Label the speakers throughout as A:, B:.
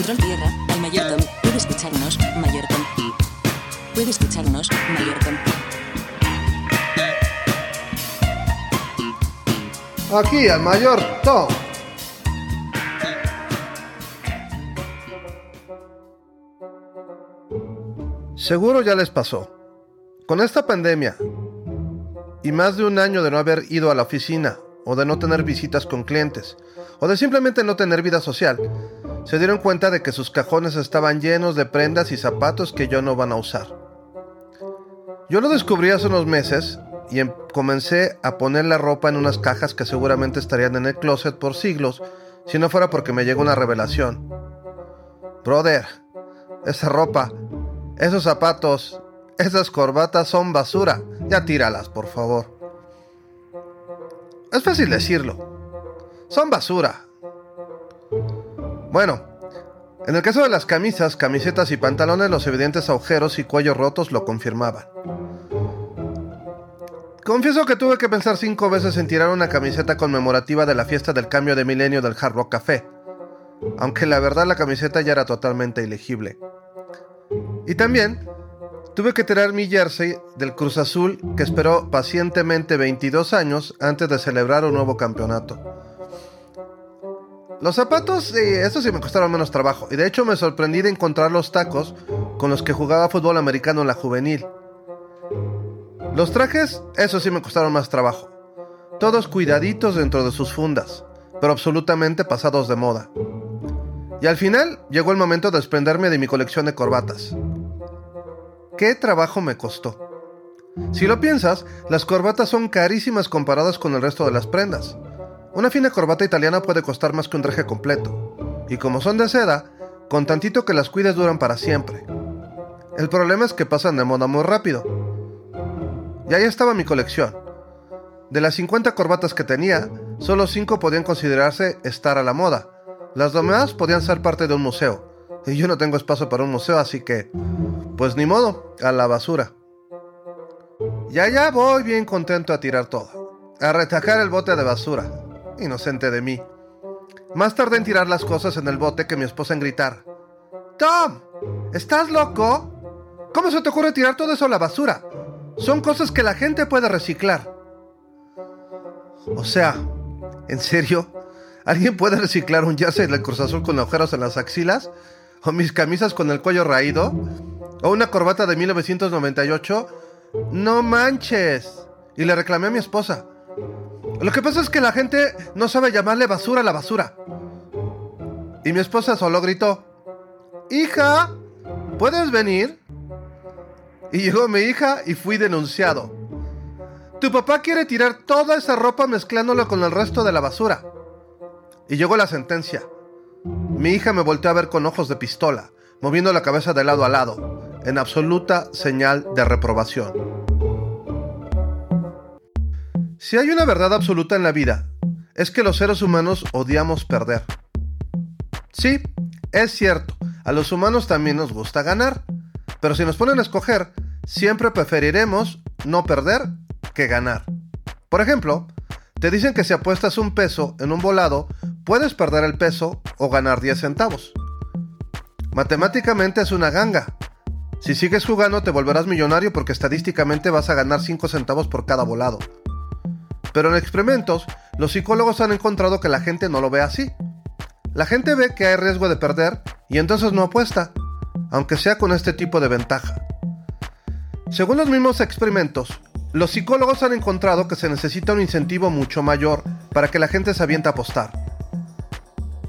A: Control tierra, al Mayor Tom. Puede escucharnos, Mayor Tom. Puede escucharnos, Mayor Tom.
B: Aquí al mayor Tom. Seguro ya les pasó. Con esta pandemia y más de un año de no haber ido a la oficina o de no tener visitas con clientes o de simplemente no tener vida social, se dieron cuenta de que sus cajones estaban llenos de prendas y zapatos que yo no van a usar. Yo lo descubrí hace unos meses y em- comencé a poner la ropa en unas cajas que seguramente estarían en el closet por siglos si no fuera porque me llegó una revelación. Brother, esa ropa, esos zapatos, esas corbatas son basura. Ya tíralas, por favor. Es fácil decirlo. Son basura. Bueno, en el caso de las camisas, camisetas y pantalones, los evidentes agujeros y cuellos rotos lo confirmaban. Confieso que tuve que pensar cinco veces en tirar una camiseta conmemorativa de la fiesta del cambio de milenio del Hard Rock Café, aunque la verdad la camiseta ya era totalmente ilegible. Y también tuve que tirar mi jersey del Cruz Azul que esperó pacientemente 22 años antes de celebrar un nuevo campeonato. Los zapatos, estos sí me costaron menos trabajo, y de hecho me sorprendí de encontrar los tacos con los que jugaba fútbol americano en la juvenil. Los trajes, eso sí me costaron más trabajo. Todos cuidaditos dentro de sus fundas, pero absolutamente pasados de moda. Y al final llegó el momento de desprenderme de mi colección de corbatas. ¿Qué trabajo me costó? Si lo piensas, las corbatas son carísimas comparadas con el resto de las prendas. Una fina corbata italiana puede costar más que un traje completo. Y como son de seda, con tantito que las cuides duran para siempre. El problema es que pasan de moda muy rápido. Y ahí estaba mi colección. De las 50 corbatas que tenía, solo 5 podían considerarse estar a la moda. Las demás podían ser parte de un museo. Y yo no tengo espacio para un museo, así que... Pues ni modo, a la basura. Y allá voy bien contento a tirar todo. A retacar el bote de basura. Inocente de mí. Más tardé en tirar las cosas en el bote que mi esposa en gritar. Tom, ¿estás loco? ¿Cómo se te ocurre tirar todo eso a la basura? Son cosas que la gente puede reciclar. O sea, ¿en serio? ¿Alguien puede reciclar un jersey del Cruz Azul con agujeros en las axilas? ¿O mis camisas con el cuello raído? ¿O una corbata de 1998? No manches. Y le reclamé a mi esposa. Lo que pasa es que la gente no sabe llamarle basura a la basura. Y mi esposa solo gritó, Hija, ¿puedes venir? Y llegó mi hija y fui denunciado. Tu papá quiere tirar toda esa ropa mezclándola con el resto de la basura. Y llegó la sentencia. Mi hija me volteó a ver con ojos de pistola, moviendo la cabeza de lado a lado, en absoluta señal de reprobación. Si hay una verdad absoluta en la vida, es que los seres humanos odiamos perder. Sí, es cierto, a los humanos también nos gusta ganar, pero si nos ponen a escoger, siempre preferiremos no perder que ganar. Por ejemplo, te dicen que si apuestas un peso en un volado, puedes perder el peso o ganar 10 centavos. Matemáticamente es una ganga. Si sigues jugando te volverás millonario porque estadísticamente vas a ganar 5 centavos por cada volado. Pero en experimentos, los psicólogos han encontrado que la gente no lo ve así. La gente ve que hay riesgo de perder y entonces no apuesta, aunque sea con este tipo de ventaja. Según los mismos experimentos, los psicólogos han encontrado que se necesita un incentivo mucho mayor para que la gente se aviente a apostar.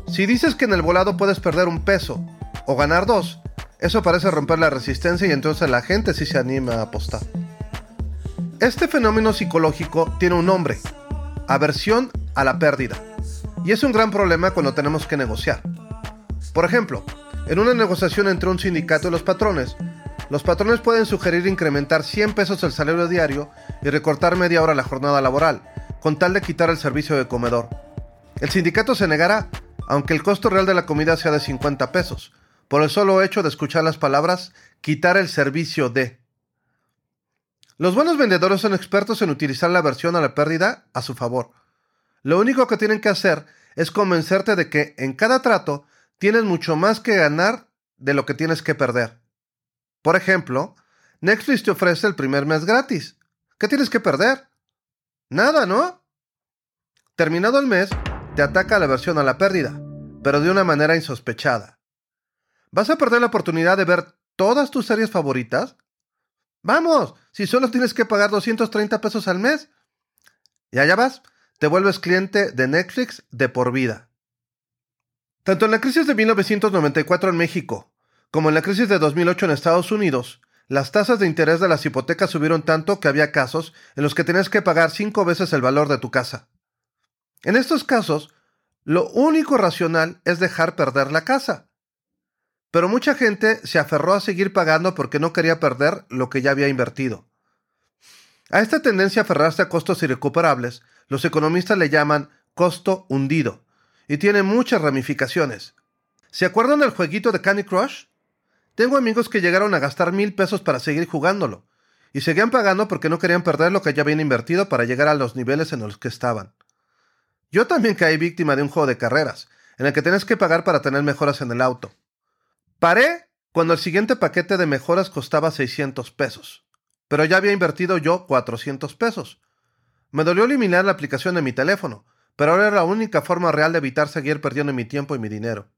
B: Si dices que en el volado puedes perder un peso o ganar dos, eso parece romper la resistencia y entonces la gente sí se anima a apostar. Este fenómeno psicológico tiene un nombre, aversión a la pérdida, y es un gran problema cuando tenemos que negociar. Por ejemplo, en una negociación entre un sindicato y los patrones, los patrones pueden sugerir incrementar 100 pesos el salario diario y recortar media hora la jornada laboral, con tal de quitar el servicio de comedor. El sindicato se negará, aunque el costo real de la comida sea de 50 pesos, por el solo hecho de escuchar las palabras quitar el servicio de. Los buenos vendedores son expertos en utilizar la aversión a la pérdida a su favor. Lo único que tienen que hacer es convencerte de que en cada trato tienes mucho más que ganar de lo que tienes que perder. Por ejemplo, Netflix te ofrece el primer mes gratis. ¿Qué tienes que perder? Nada, ¿no? Terminado el mes, te ataca la versión a la pérdida, pero de una manera insospechada. ¿Vas a perder la oportunidad de ver todas tus series favoritas? Vamos, si solo tienes que pagar 230 pesos al mes. Y allá vas, te vuelves cliente de Netflix de por vida. Tanto en la crisis de 1994 en México como en la crisis de 2008 en Estados Unidos, las tasas de interés de las hipotecas subieron tanto que había casos en los que tenías que pagar cinco veces el valor de tu casa. En estos casos, lo único racional es dejar perder la casa. Pero mucha gente se aferró a seguir pagando porque no quería perder lo que ya había invertido. A esta tendencia a aferrarse a costos irrecuperables, los economistas le llaman costo hundido, y tiene muchas ramificaciones. ¿Se acuerdan del jueguito de Candy Crush? Tengo amigos que llegaron a gastar mil pesos para seguir jugándolo, y seguían pagando porque no querían perder lo que ya habían invertido para llegar a los niveles en los que estaban. Yo también caí víctima de un juego de carreras, en el que tenés que pagar para tener mejoras en el auto. Paré cuando el siguiente paquete de mejoras costaba 600 pesos, pero ya había invertido yo 400 pesos. Me dolió eliminar la aplicación de mi teléfono, pero ahora era la única forma real de evitar seguir perdiendo mi tiempo y mi dinero.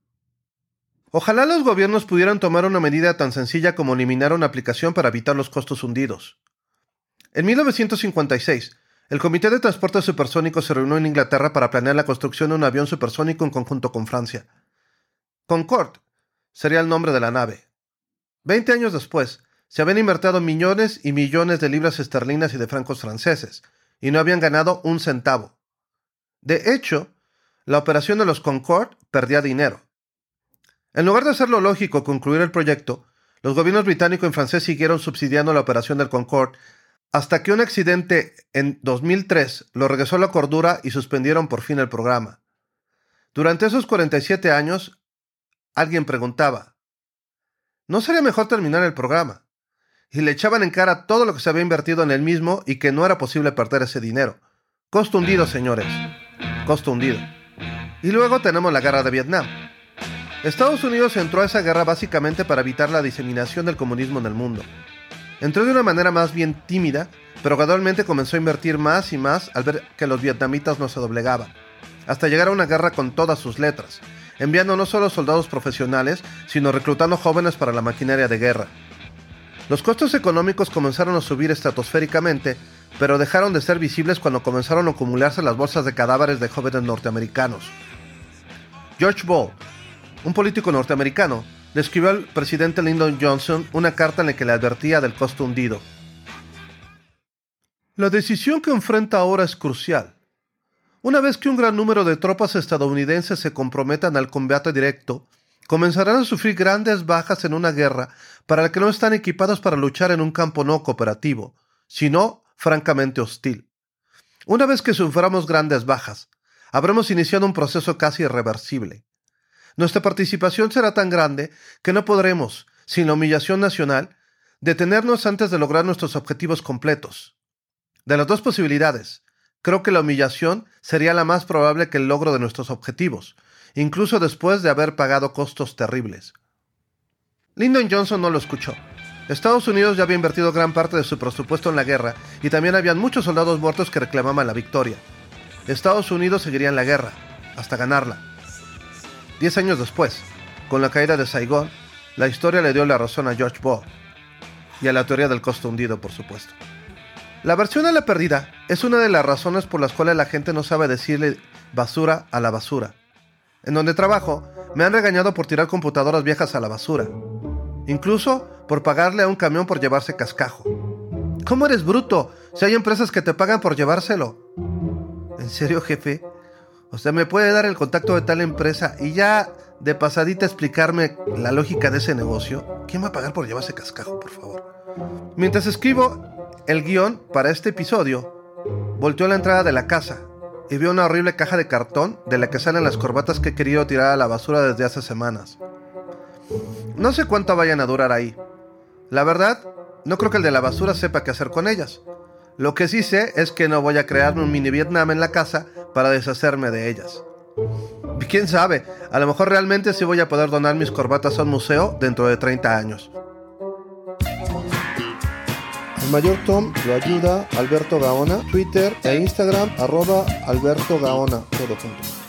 B: Ojalá los gobiernos pudieran tomar una medida tan sencilla como eliminar una aplicación para evitar los costos hundidos. En 1956, el Comité de Transporte Supersónico se reunió en Inglaterra para planear la construcción de un avión supersónico en conjunto con Francia. Concorde sería el nombre de la nave. Veinte años después, se habían invertido millones y millones de libras esterlinas y de francos franceses, y no habían ganado un centavo. De hecho, la operación de los Concorde perdía dinero. En lugar de hacer lo lógico concluir el proyecto, los gobiernos británico y francés siguieron subsidiando la operación del Concorde hasta que un accidente en 2003 lo regresó a la cordura y suspendieron por fin el programa. Durante esos 47 años, alguien preguntaba, ¿no sería mejor terminar el programa? Y le echaban en cara todo lo que se había invertido en el mismo y que no era posible perder ese dinero. Costo hundido, señores. Costo hundido. Y luego tenemos la guerra de Vietnam. Estados Unidos entró a esa guerra básicamente para evitar la diseminación del comunismo en el mundo. Entró de una manera más bien tímida, pero gradualmente comenzó a invertir más y más al ver que los vietnamitas no se doblegaban, hasta llegar a una guerra con todas sus letras, enviando no solo soldados profesionales, sino reclutando jóvenes para la maquinaria de guerra. Los costos económicos comenzaron a subir estratosféricamente, pero dejaron de ser visibles cuando comenzaron a acumularse las bolsas de cadáveres de jóvenes norteamericanos. George Ball, un político norteamericano, le escribió al presidente Lyndon Johnson una carta en la que le advertía del costo hundido. La decisión que enfrenta ahora es crucial. Una vez que un gran número de tropas estadounidenses se comprometan al combate directo, comenzarán a sufrir grandes bajas en una guerra para la que no están equipados para luchar en un campo no cooperativo, sino francamente hostil. Una vez que suframos grandes bajas, habremos iniciado un proceso casi irreversible. Nuestra participación será tan grande que no podremos, sin la humillación nacional, detenernos antes de lograr nuestros objetivos completos. De las dos posibilidades, creo que la humillación sería la más probable que el logro de nuestros objetivos, incluso después de haber pagado costos terribles. Lyndon Johnson no lo escuchó. Estados Unidos ya había invertido gran parte de su presupuesto en la guerra y también habían muchos soldados muertos que reclamaban la victoria. Estados Unidos seguiría en la guerra, hasta ganarla. Diez años después, con la caída de Saigón, la historia le dio la razón a George Ball y a la teoría del costo hundido, por supuesto. La versión a la perdida es una de las razones por las cuales la gente no sabe decirle basura a la basura. En donde trabajo, me han regañado por tirar computadoras viejas a la basura. Incluso por pagarle a un camión por llevarse cascajo. ¿Cómo eres bruto? Si hay empresas que te pagan por llevárselo. ¿En serio, jefe? O sea, me puede dar el contacto de tal empresa y ya de pasadita explicarme la lógica de ese negocio. ¿Quién va a pagar por llevarse cascajo, por favor? Mientras escribo el guion para este episodio, volteó a la entrada de la casa y vio una horrible caja de cartón de la que salen las corbatas que he querido tirar a la basura desde hace semanas. No sé cuánto vayan a durar ahí. La verdad, no creo que el de la basura sepa qué hacer con ellas. Lo que sí sé es que no voy a crearme un mini Vietnam en la casa para deshacerme de ellas.
C: Quién sabe, a lo mejor realmente sí voy a poder donar mis corbatas a un museo dentro de 30 años.
B: El mayor Tom lo ayuda Alberto Gaona, Twitter e Instagram arroba Alberto Gaona, todo junto.